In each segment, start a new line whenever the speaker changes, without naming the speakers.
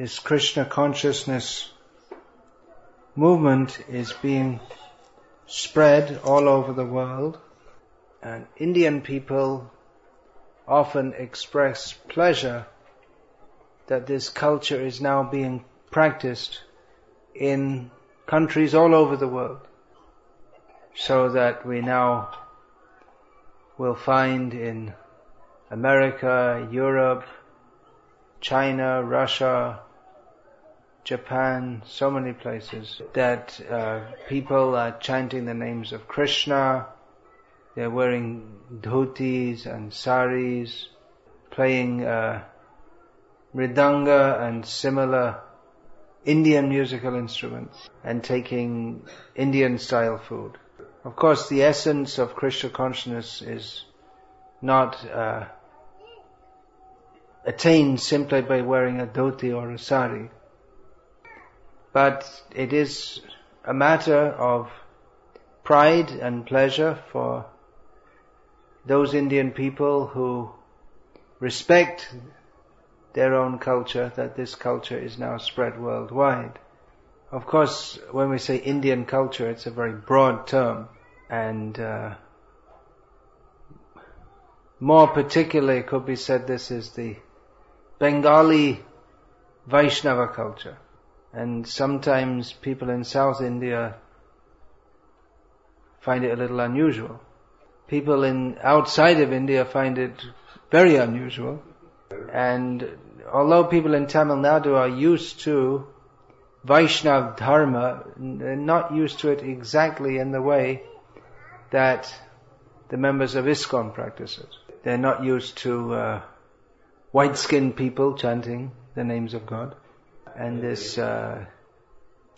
This Krishna consciousness movement is being spread all over the world and Indian people often express pleasure that this culture is now being practiced in countries all over the world. So that we now will find in America, Europe, China, Russia, Japan, so many places that uh, people are chanting the names of Krishna, they're wearing dhotis and saris, playing uh, mridanga and similar Indian musical instruments, and taking Indian style food. Of course, the essence of Krishna consciousness is not uh, attained simply by wearing a dhoti or a sari, but it is a matter of pride and pleasure for those Indian people who respect their own culture, that this culture is now spread worldwide. Of course, when we say Indian culture, it's a very broad term, and uh, more particularly it could be said this is the Bengali Vaishnava culture. And sometimes people in South India find it a little unusual people in outside of India find it very unusual. And although people in Tamil Nadu are used to Vaishnav Dharma, they're not used to it exactly in the way that the members of ISKCON practice it. They're not used to uh, white-skinned people chanting the names of God. And this uh,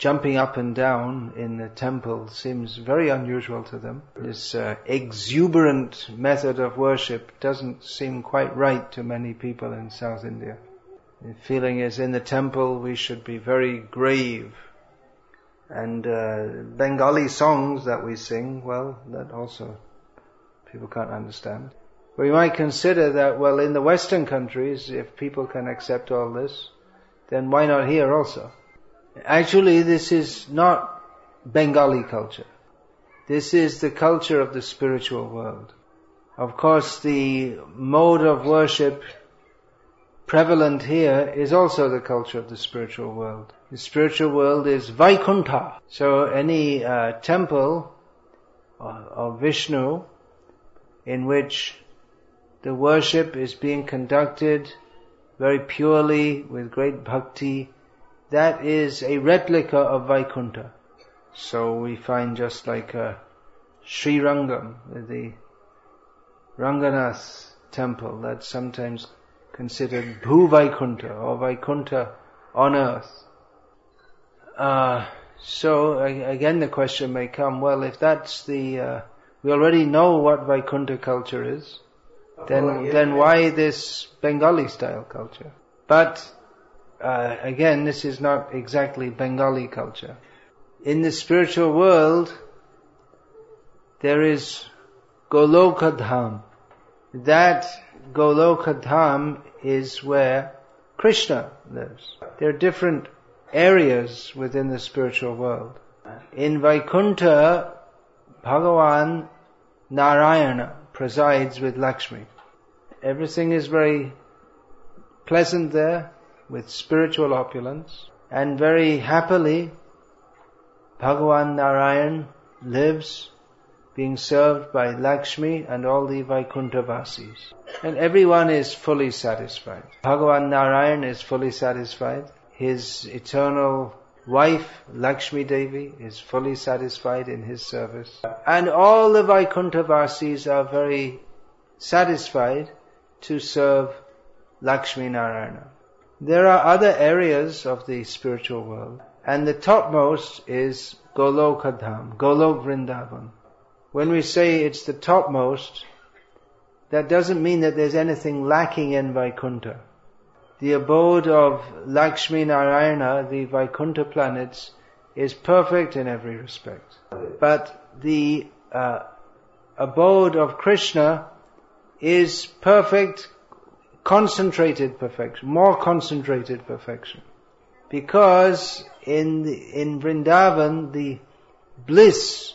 jumping up and down in the temple seems very unusual to them. This uh, exuberant method of worship doesn't seem quite right to many people in South India. The feeling is in the temple we should be very grave. And uh, Bengali songs that we sing, well, that also people can't understand. We might consider that, well, in the Western countries, if people can accept all this, then why not here also? Actually, this is not Bengali culture. This is the culture of the spiritual world. Of course, the mode of worship prevalent here is also the culture of the spiritual world. The spiritual world is Vaikuntha. So any uh, temple of Vishnu in which the worship is being conducted very purely with great bhakti that is a replica of Vaikuntha. So we find just like uh, Sri Rangam, the Ranganath temple, that's sometimes considered Bhu Vaikuntha or Vaikuntha on earth. Uh, so again the question may come, well if that's the, uh, we already know what Vaikuntha culture is, then, then why this Bengali style culture? But uh, again, this is not exactly Bengali culture. In the spiritual world, there is Golokadham. That Golokadham is where Krishna lives. There are different areas within the spiritual world. In Vaikuntha, Bhagavan Narayana presides with Lakshmi. Everything is very pleasant there with spiritual opulence, and very happily Bhagavan Narayan lives being served by Lakshmi and all the Vaikuntha And everyone is fully satisfied. Bhagavan Narayan is fully satisfied. His eternal wife, Lakshmi Devi, is fully satisfied in his service. And all the Vaikuntha are very satisfied to serve Lakshmi Narayana. There are other areas of the spiritual world, and the topmost is Golokadham, Golok Vrindavan. When we say it's the topmost, that doesn't mean that there's anything lacking in Vaikuntha. The abode of Lakshmi Narayana, the Vaikuntha planets, is perfect in every respect. But the uh, abode of Krishna is perfect, concentrated perfection, more concentrated perfection. Because in the, in Vrindavan, the bliss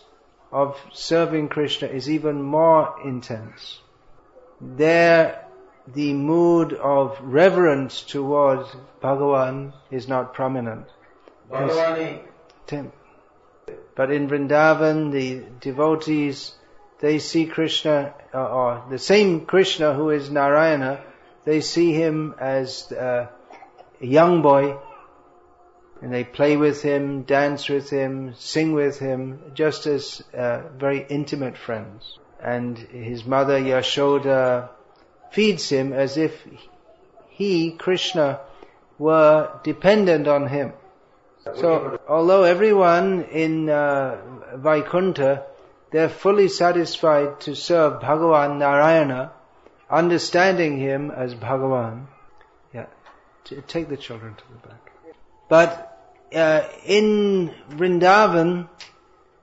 of serving Krishna is even more intense. There, the mood of reverence towards Bhagavan is not prominent. But in Vrindavan, the devotees, they see Krishna, uh, or the same Krishna who is Narayana, they see him as uh, a young boy, and they play with him, dance with him, sing with him, just as uh, very intimate friends. And his mother Yashoda feeds him as if he, Krishna, were dependent on him. So, although everyone in uh, Vaikuntha, they're fully satisfied to serve Bhagavan Narayana, understanding him as Bhagavan. Yeah, take the children to the back. But uh, in Vrindavan,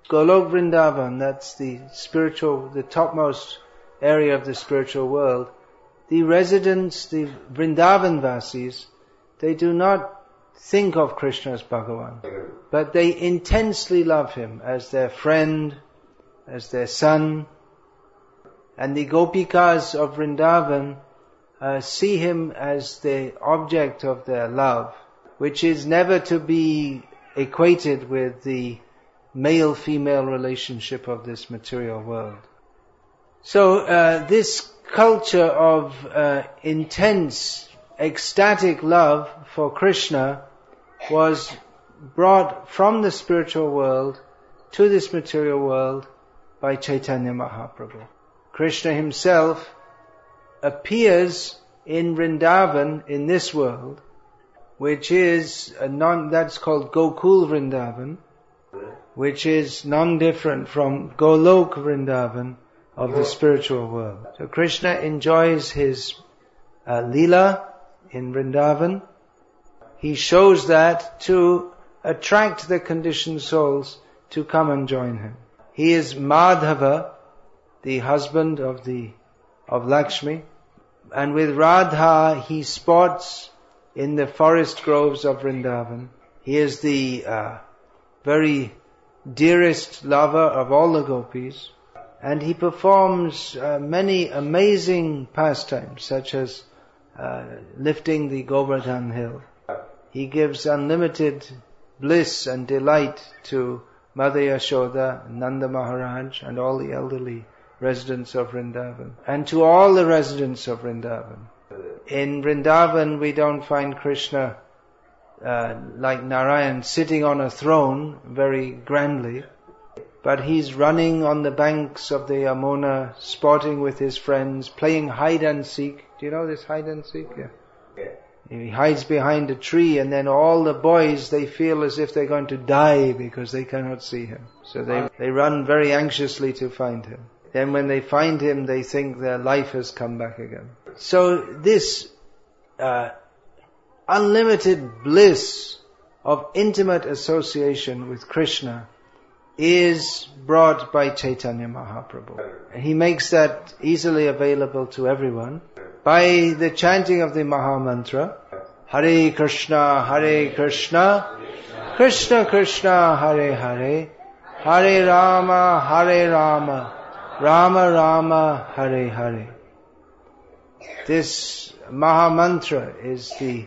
Golok Vrindavan, that's the spiritual, the topmost area of the spiritual world, the residents, the Vrindavan Vasis, they do not think of Krishna as Bhagavan, but they intensely love him as their friend, as their son, and the Gopikas of Vrindavan uh, see him as the object of their love, which is never to be equated with the male-female relationship of this material world. So uh, this culture of uh, intense, ecstatic love for Krishna was brought from the spiritual world to this material world by Chaitanya Mahaprabhu. Krishna himself appears in Vrindavan in this world, which is a non, that's called Gokul Vrindavan, which is non-different from Golok Vrindavan of the spiritual world. So Krishna enjoys his uh, lila in Vrindavan. He shows that to attract the conditioned souls to come and join him. He is Madhava, the husband of the of Lakshmi, and with Radha he sports in the forest groves of Vrindavan. He is the uh, very dearest lover of all the gopis, and he performs uh, many amazing pastimes, such as uh, lifting the Govardhan hill. He gives unlimited bliss and delight to Mother Yashoda, Nanda Maharaj, and all the elderly residents of Vrindavan, and to all the residents of Vrindavan. In Vrindavan, we don't find Krishna uh, like Narayan sitting on a throne very grandly, but he's running on the banks of the Yamuna, sporting with his friends, playing hide and seek. Do you know this hide and seek? Yeah. He hides behind a tree and then all the boys, they feel as if they're going to die because they cannot see him. So they, they run very anxiously to find him. Then when they find him, they think their life has come back again. So this uh, unlimited bliss of intimate association with Krishna is brought by Chaitanya Mahaprabhu. He makes that easily available to everyone by the chanting of the Maha Mantra, Hare Krishna, Hare Krishna, Krishna Krishna, Hare Hare, Hare Rama, Hare Rama, Rama Rama, Hare Hare. This Maha Mantra is the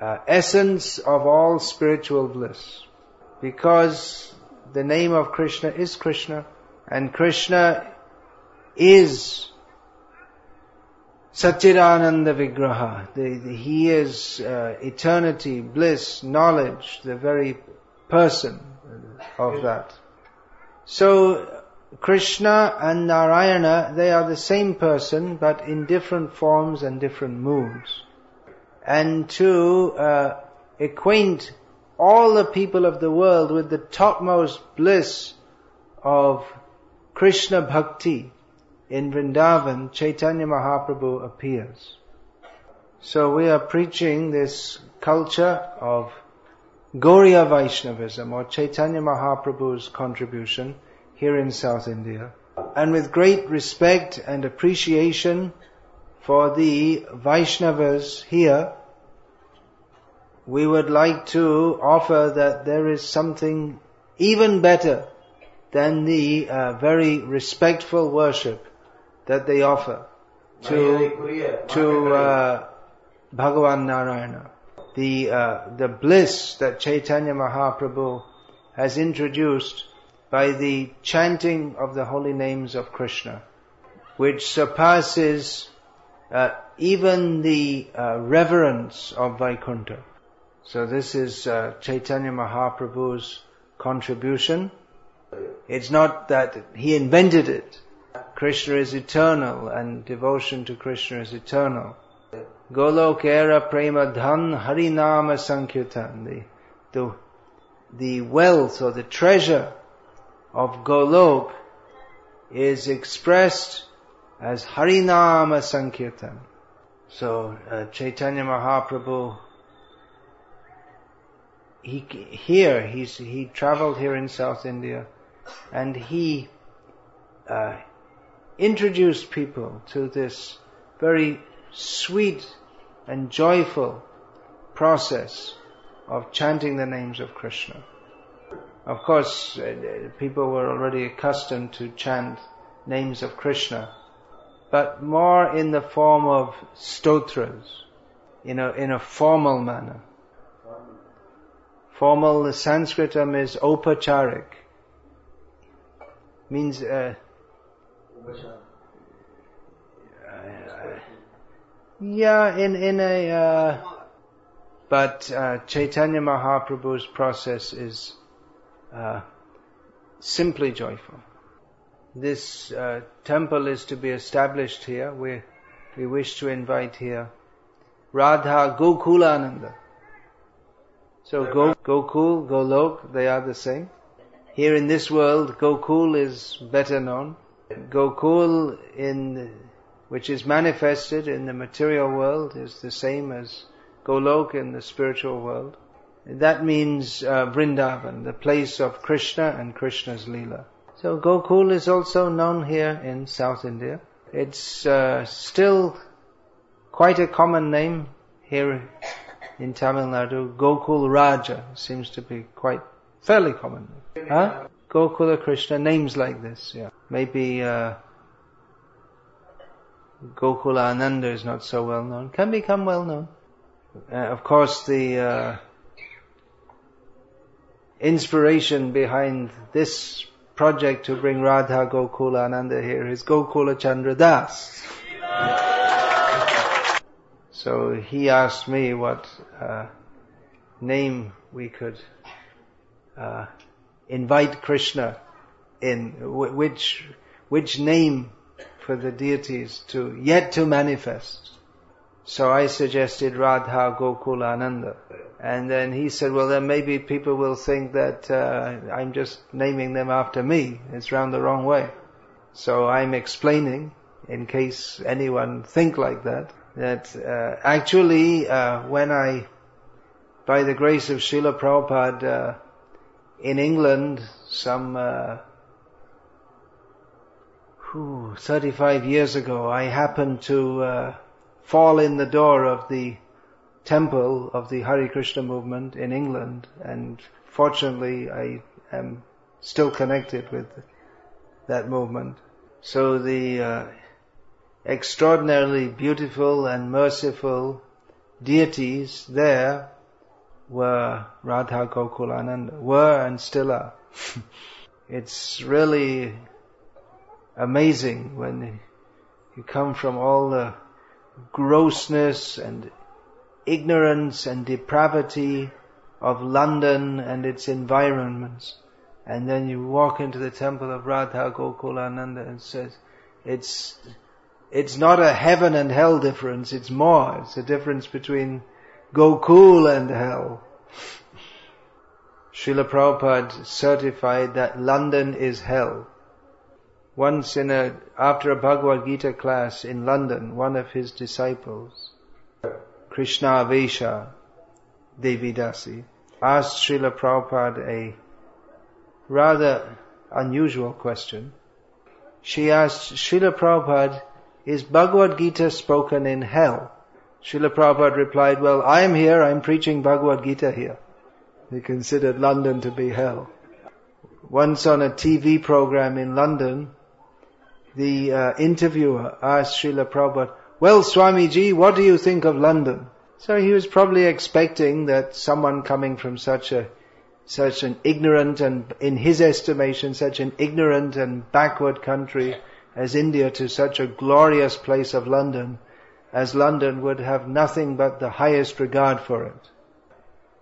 uh, essence of all spiritual bliss. Because the name of Krishna is Krishna, and Krishna is Satchidananda Vigraha. The, the, he is uh, eternity, bliss, knowledge, the very person of that. So Krishna and Narayana, they are the same person, but in different forms and different moods. And to uh, acquaint all the people of the world with the topmost bliss of Krishna Bhakti in Vrindavan, Chaitanya Mahaprabhu appears. So we are preaching this culture of Gauriya Vaishnavism or Chaitanya Mahaprabhu's contribution here in South India. And with great respect and appreciation for the Vaishnavas here, we would like to offer that there is something even better than the uh, very respectful worship that they offer to, to uh, Bhagavan Narayana. The, uh, the bliss that Chaitanya Mahaprabhu has introduced by the chanting of the holy names of Krishna, which surpasses uh, even the uh, reverence of Vaikuntha. So this is uh, Chaitanya Mahaprabhu's contribution. It's not that he invented it. Krishna is eternal and devotion to Krishna is eternal. Golokera prema dhan harinama sankirtan. The, the, the wealth or the treasure of Golok is expressed as harinama sankirtan. So uh, Chaitanya Mahaprabhu he here he's he traveled here in South India, and he uh, introduced people to this very sweet and joyful process of chanting the names of Krishna. Of course, uh, people were already accustomed to chant names of Krishna, but more in the form of stotras, in a, in a formal manner. Formal, the Sanskritam is opacharik. Means, uh, yeah, in, in a, uh, but uh, Chaitanya Mahaprabhu's process is uh, simply joyful. This uh, temple is to be established here. We, we wish to invite here Radha Gokulananda. So Go, Gokul, Golok, they are the same. Here in this world, Gokul is better known. Gokul in, which is manifested in the material world is the same as Golok in the spiritual world. That means uh, Vrindavan, the place of Krishna and Krishna's Leela. So Gokul is also known here in South India. It's uh, still quite a common name here in Tamil Nadu, Gokul Raja seems to be quite fairly common. Huh? Gokula Krishna, names like this, yeah. Maybe uh, Gokula Ananda is not so well known. Can become well known. Uh, of course, the uh, inspiration behind this project to bring Radha Gokula Ananda here is Gokula Chandra Das. So he asked me what uh, name we could uh, invite Krishna in, which which name for the deities to yet to manifest. So I suggested Radha Gokula Ananda. And then he said, well then maybe people will think that uh, I'm just naming them after me. It's round the wrong way. So I'm explaining in case anyone think like that that uh, actually uh, when I, by the grace of Srila Prabhupada, uh, in England some uh, whew, 35 years ago, I happened to uh, fall in the door of the temple of the Hare Krishna movement in England, and fortunately I am still connected with that movement. So the uh, extraordinarily beautiful and merciful deities there were Radha Gokulananda, were and still are. it's really amazing when you come from all the grossness and ignorance and depravity of London and its environments And then you walk into the temple of Radha Gokulananda and says, it's, it's not a heaven and hell difference, it's more. It's a difference between Gokul and hell. Srila Prabhupada certified that London is hell. Once in a, after a Bhagavad Gita class in London, one of his disciples, Krishna Vesha Devidasi, asked Srila Prabhupada a rather unusual question. She asked Srila Prabhupada, is Bhagavad Gita spoken in hell? Srila Prabhupada replied, well, I am here, I'm preaching Bhagavad Gita here. He considered London to be hell. Once on a TV program in London, the uh, interviewer asked Srila Prabhupada, well, Swamiji, what do you think of London? So he was probably expecting that someone coming from such a, such an ignorant and, in his estimation, such an ignorant and backward country as India to such a glorious place of London, as London would have nothing but the highest regard for it.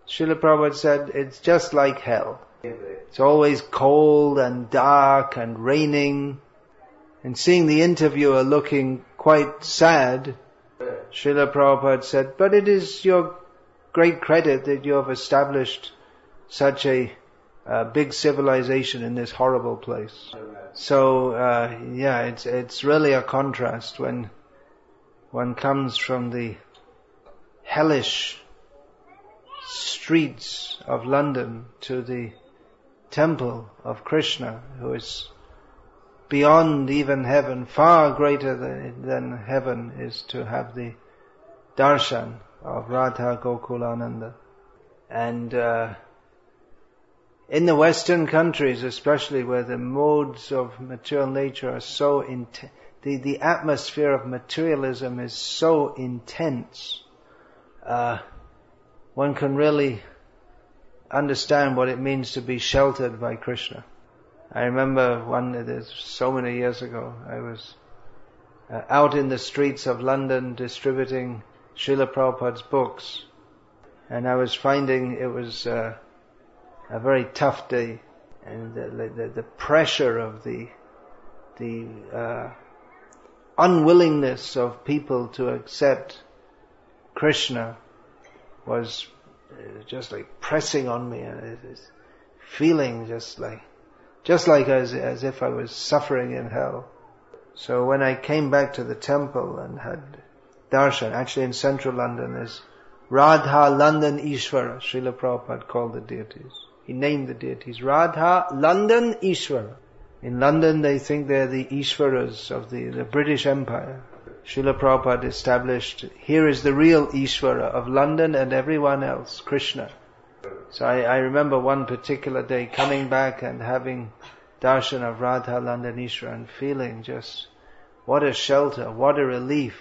Srila Prabhupada said, it's just like hell. It's always cold and dark and raining. And seeing the interviewer looking quite sad, Srila Prabhupada said, but it is your great credit that you have established such a uh, big civilization in this horrible place. So uh, yeah, it's it's really a contrast when one comes from the hellish streets of London to the temple of Krishna, who is beyond even heaven, far greater than, than heaven, is to have the darshan of Radha Gokulananda. And uh, in the Western countries, especially where the modes of material nature are so intense, the, the atmosphere of materialism is so intense, uh, one can really understand what it means to be sheltered by Krishna. I remember one, so many years ago, I was uh, out in the streets of London distributing Srila Prabhupada's books, and I was finding it was uh, a very tough day, and the, the, the pressure of the the uh, unwillingness of people to accept Krishna was uh, just like pressing on me, and feeling just like just like as as if I was suffering in hell. So when I came back to the temple and had darshan, actually in central London, is Radha London Ishvara. Srila Prabhupada called the deities. He named the deities. Radha London Ishvara. In London they think they're the Ishvaras of the, the British Empire. Srila Prabhupada established, here is the real Ishvara of London and everyone else, Krishna. So I, I remember one particular day coming back and having darshan of Radha London Ishvara and feeling just, what a shelter, what a relief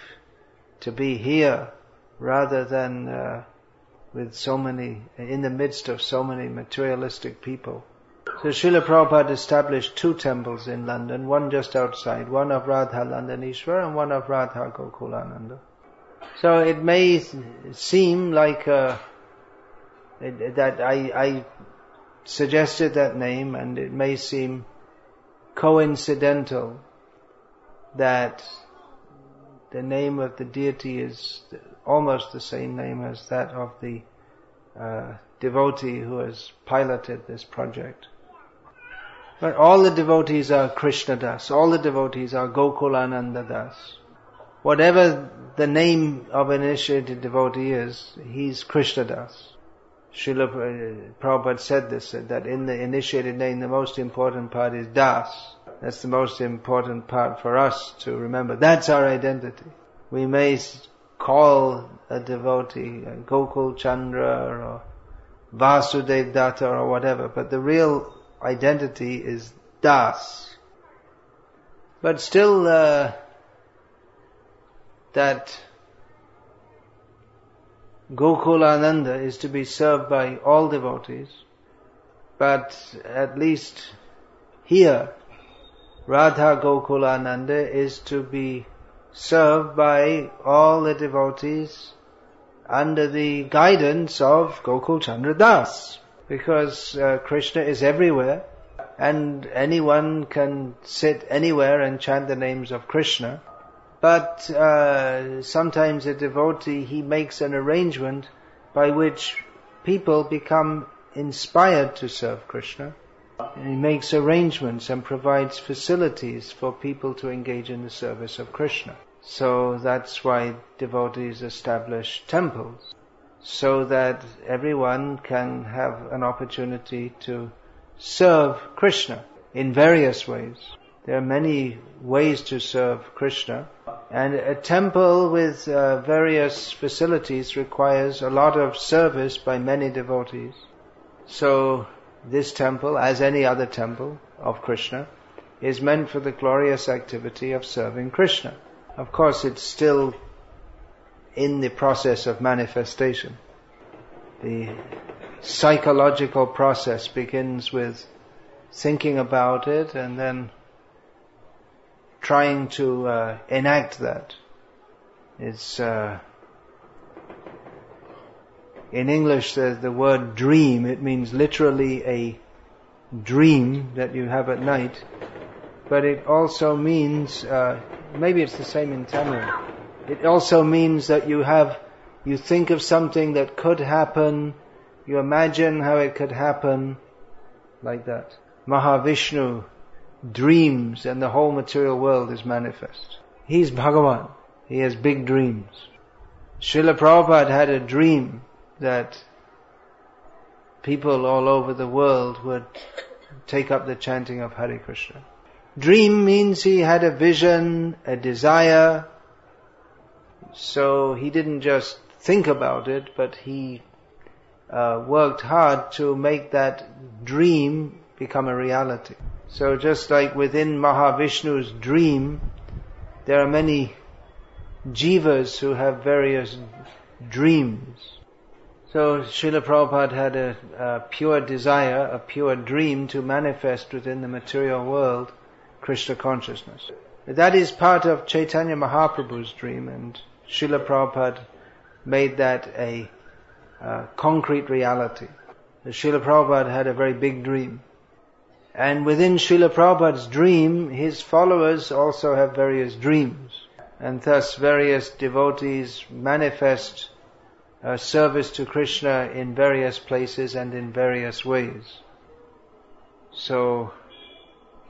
to be here rather than uh, with so many, in the midst of so many materialistic people. So Srila Prabhupada established two temples in London, one just outside, one of Radha Landanishwar and one of Radha Gokulananda. So it may seem like that I, I suggested that name and it may seem coincidental that the name of the deity is almost the same name as that of the uh, devotee who has piloted this project. But all the devotees are Krishna Das. All the devotees are Gokulananda Das. Whatever the name of an initiated devotee is, he's Krishna Das. Srila Prabhupada said this, that in the initiated name, the most important part is Das. That's the most important part for us to remember. That's our identity. We may call a devotee Gokul Chandra or Vasudev Datta or whatever, but the real identity is Das. But still, uh, that Gokulananda is to be served by all devotees, but at least here, Radha Gokula Gokulananda is to be served by all the devotees under the guidance of Gokul Chandra Das. Because uh, Krishna is everywhere and anyone can sit anywhere and chant the names of Krishna. But uh, sometimes a devotee he makes an arrangement by which people become inspired to serve Krishna. He makes arrangements and provides facilities for people to engage in the service of Krishna. So that's why devotees establish temples, so that everyone can have an opportunity to serve Krishna in various ways. There are many ways to serve Krishna, and a temple with uh, various facilities requires a lot of service by many devotees. So this temple, as any other temple of Krishna, is meant for the glorious activity of serving Krishna. Of course, it's still in the process of manifestation. The psychological process begins with thinking about it and then trying to uh, enact that. Uh, in English the, the word dream. It means literally a dream that you have at night, but it also means uh, maybe it's the same in Tamil. It also means that you have you think of something that could happen, you imagine how it could happen, like that. Mahavishnu dreams and the whole material world is manifest. He's Bhagavan. He has big dreams. Srila Prabhupada had a dream that people all over the world would take up the chanting of Hare Krishna. Dream means he had a vision, a desire, so he didn't just think about it, but he uh, worked hard to make that dream become a reality. So just like within Mahavishnu's dream, there are many jivas who have various dreams. So Srila Prabhupada had a, a, pure desire, a pure dream to manifest within the material world Krishna consciousness. That is part of Chaitanya Mahaprabhu's dream and Srila Prabhupada made that a, concrete reality. Srila Prabhupada had a very big dream. And within Srila Prabhupada's dream, his followers also have various dreams. And thus various devotees manifest uh, service to Krishna in various places and in various ways. So,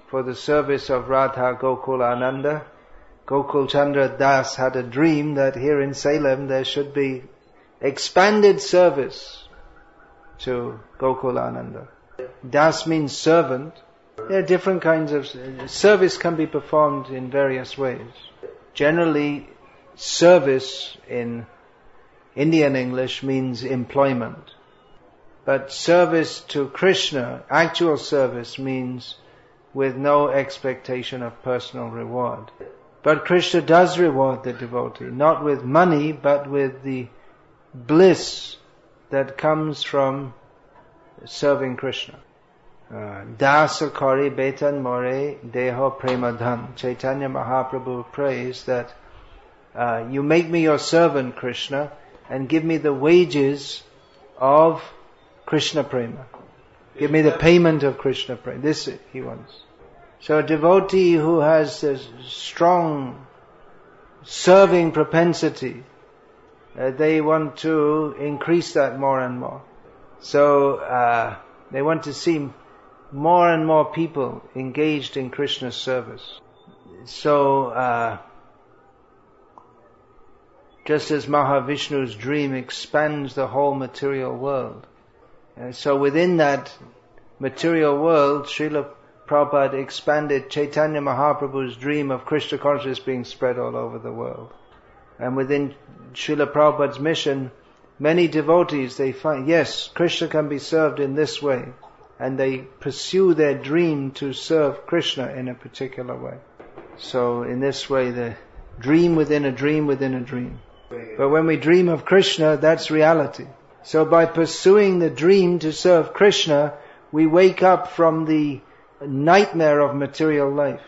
for the service of Radha Gokul Ananda, Gokul Chandra Das had a dream that here in Salem there should be expanded service to Gokul Ananda. Das means servant. There are different kinds of service can be performed in various ways. Generally, service in Indian English means employment. But service to Krishna, actual service means with no expectation of personal reward. But Krishna does reward the devotee, not with money, but with the bliss that comes from serving Krishna. Dasa Betan More Deho Premadhan. Chaitanya Mahaprabhu prays that uh, you make me your servant, Krishna, and give me the wages of Krishna Prema. Give me the payment of Krishna Prema. This he wants. So a devotee who has a strong serving propensity, uh, they want to increase that more and more. So uh, they want to see more and more people engaged in Krishna's service. So uh, just as Mahavishnu's dream expands the whole material world, uh, so within that material world, Srila Prabhupada expanded Chaitanya Mahaprabhu's dream of Krishna consciousness being spread all over the world. And within Srila Prabhupada's mission, Many devotees, they find, yes, Krishna can be served in this way. And they pursue their dream to serve Krishna in a particular way. So in this way, the dream within a dream within a dream. But when we dream of Krishna, that's reality. So by pursuing the dream to serve Krishna, we wake up from the nightmare of material life.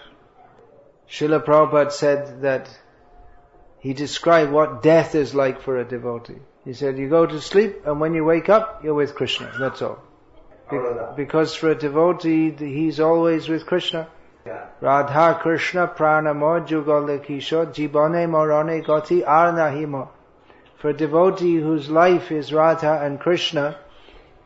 Srila Prabhupada said that he described what death is like for a devotee. He said, you go to sleep and when you wake up, you're with Krishna. That's all. Be- because for a devotee, he's always with Krishna. Radha Krishna pranamo jugale kisho jibane morone goti arnahimo. For a devotee whose life is Radha and Krishna,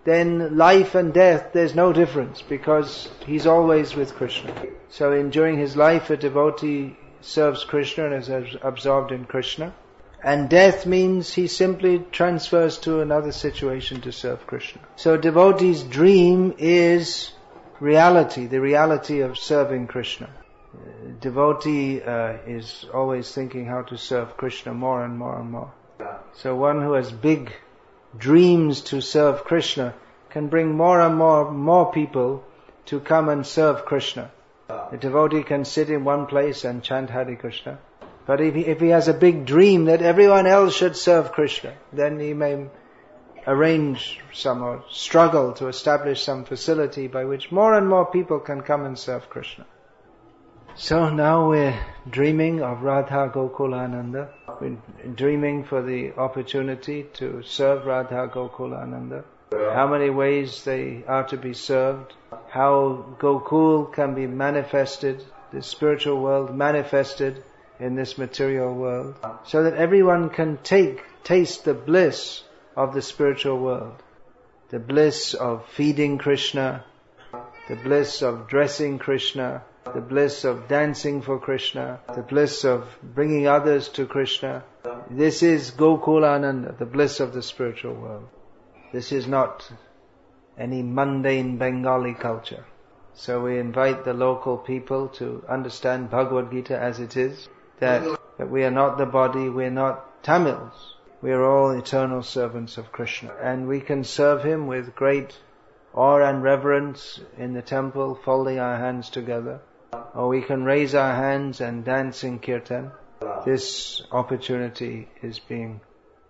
then life and death, there's no difference because he's always with Krishna. So in during his life, a devotee serves Krishna and is absorbed in Krishna. And death means he simply transfers to another situation to serve Krishna. So devotee's dream is reality, the reality of serving Krishna. A devotee uh, is always thinking how to serve Krishna more and more and more. So one who has big dreams to serve Krishna can bring more and more, more people to come and serve Krishna. A devotee can sit in one place and chant Hare Krishna. But if he, if he has a big dream that everyone else should serve Krishna, then he may arrange some or struggle to establish some facility by which more and more people can come and serve Krishna. So now we're dreaming of Radha Gokulananda. We're dreaming for the opportunity to serve Radha Gokulananda. How many ways they are to be served. How Gokul can be manifested, the spiritual world manifested in this material world. So that everyone can take, taste the bliss of the spiritual world. The bliss of feeding Krishna, the bliss of dressing Krishna, the bliss of dancing for Krishna, the bliss of bringing others to Krishna. This is Gokulananda, the bliss of the spiritual world. This is not any mundane Bengali culture. So we invite the local people to understand Bhagavad Gita as it is, that, that we are not the body, we are not Tamils. We are all eternal servants of Krishna. And we can serve Him with great awe and reverence in the temple, folding our hands together. Or we can raise our hands and dance in kirtan. This opportunity is being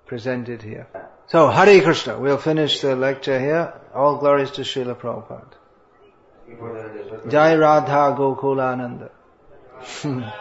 presented here. So, Hare Krishna. We'll finish the lecture here. All glories to Srila Prabhupada. Jai Radha Gokulananda.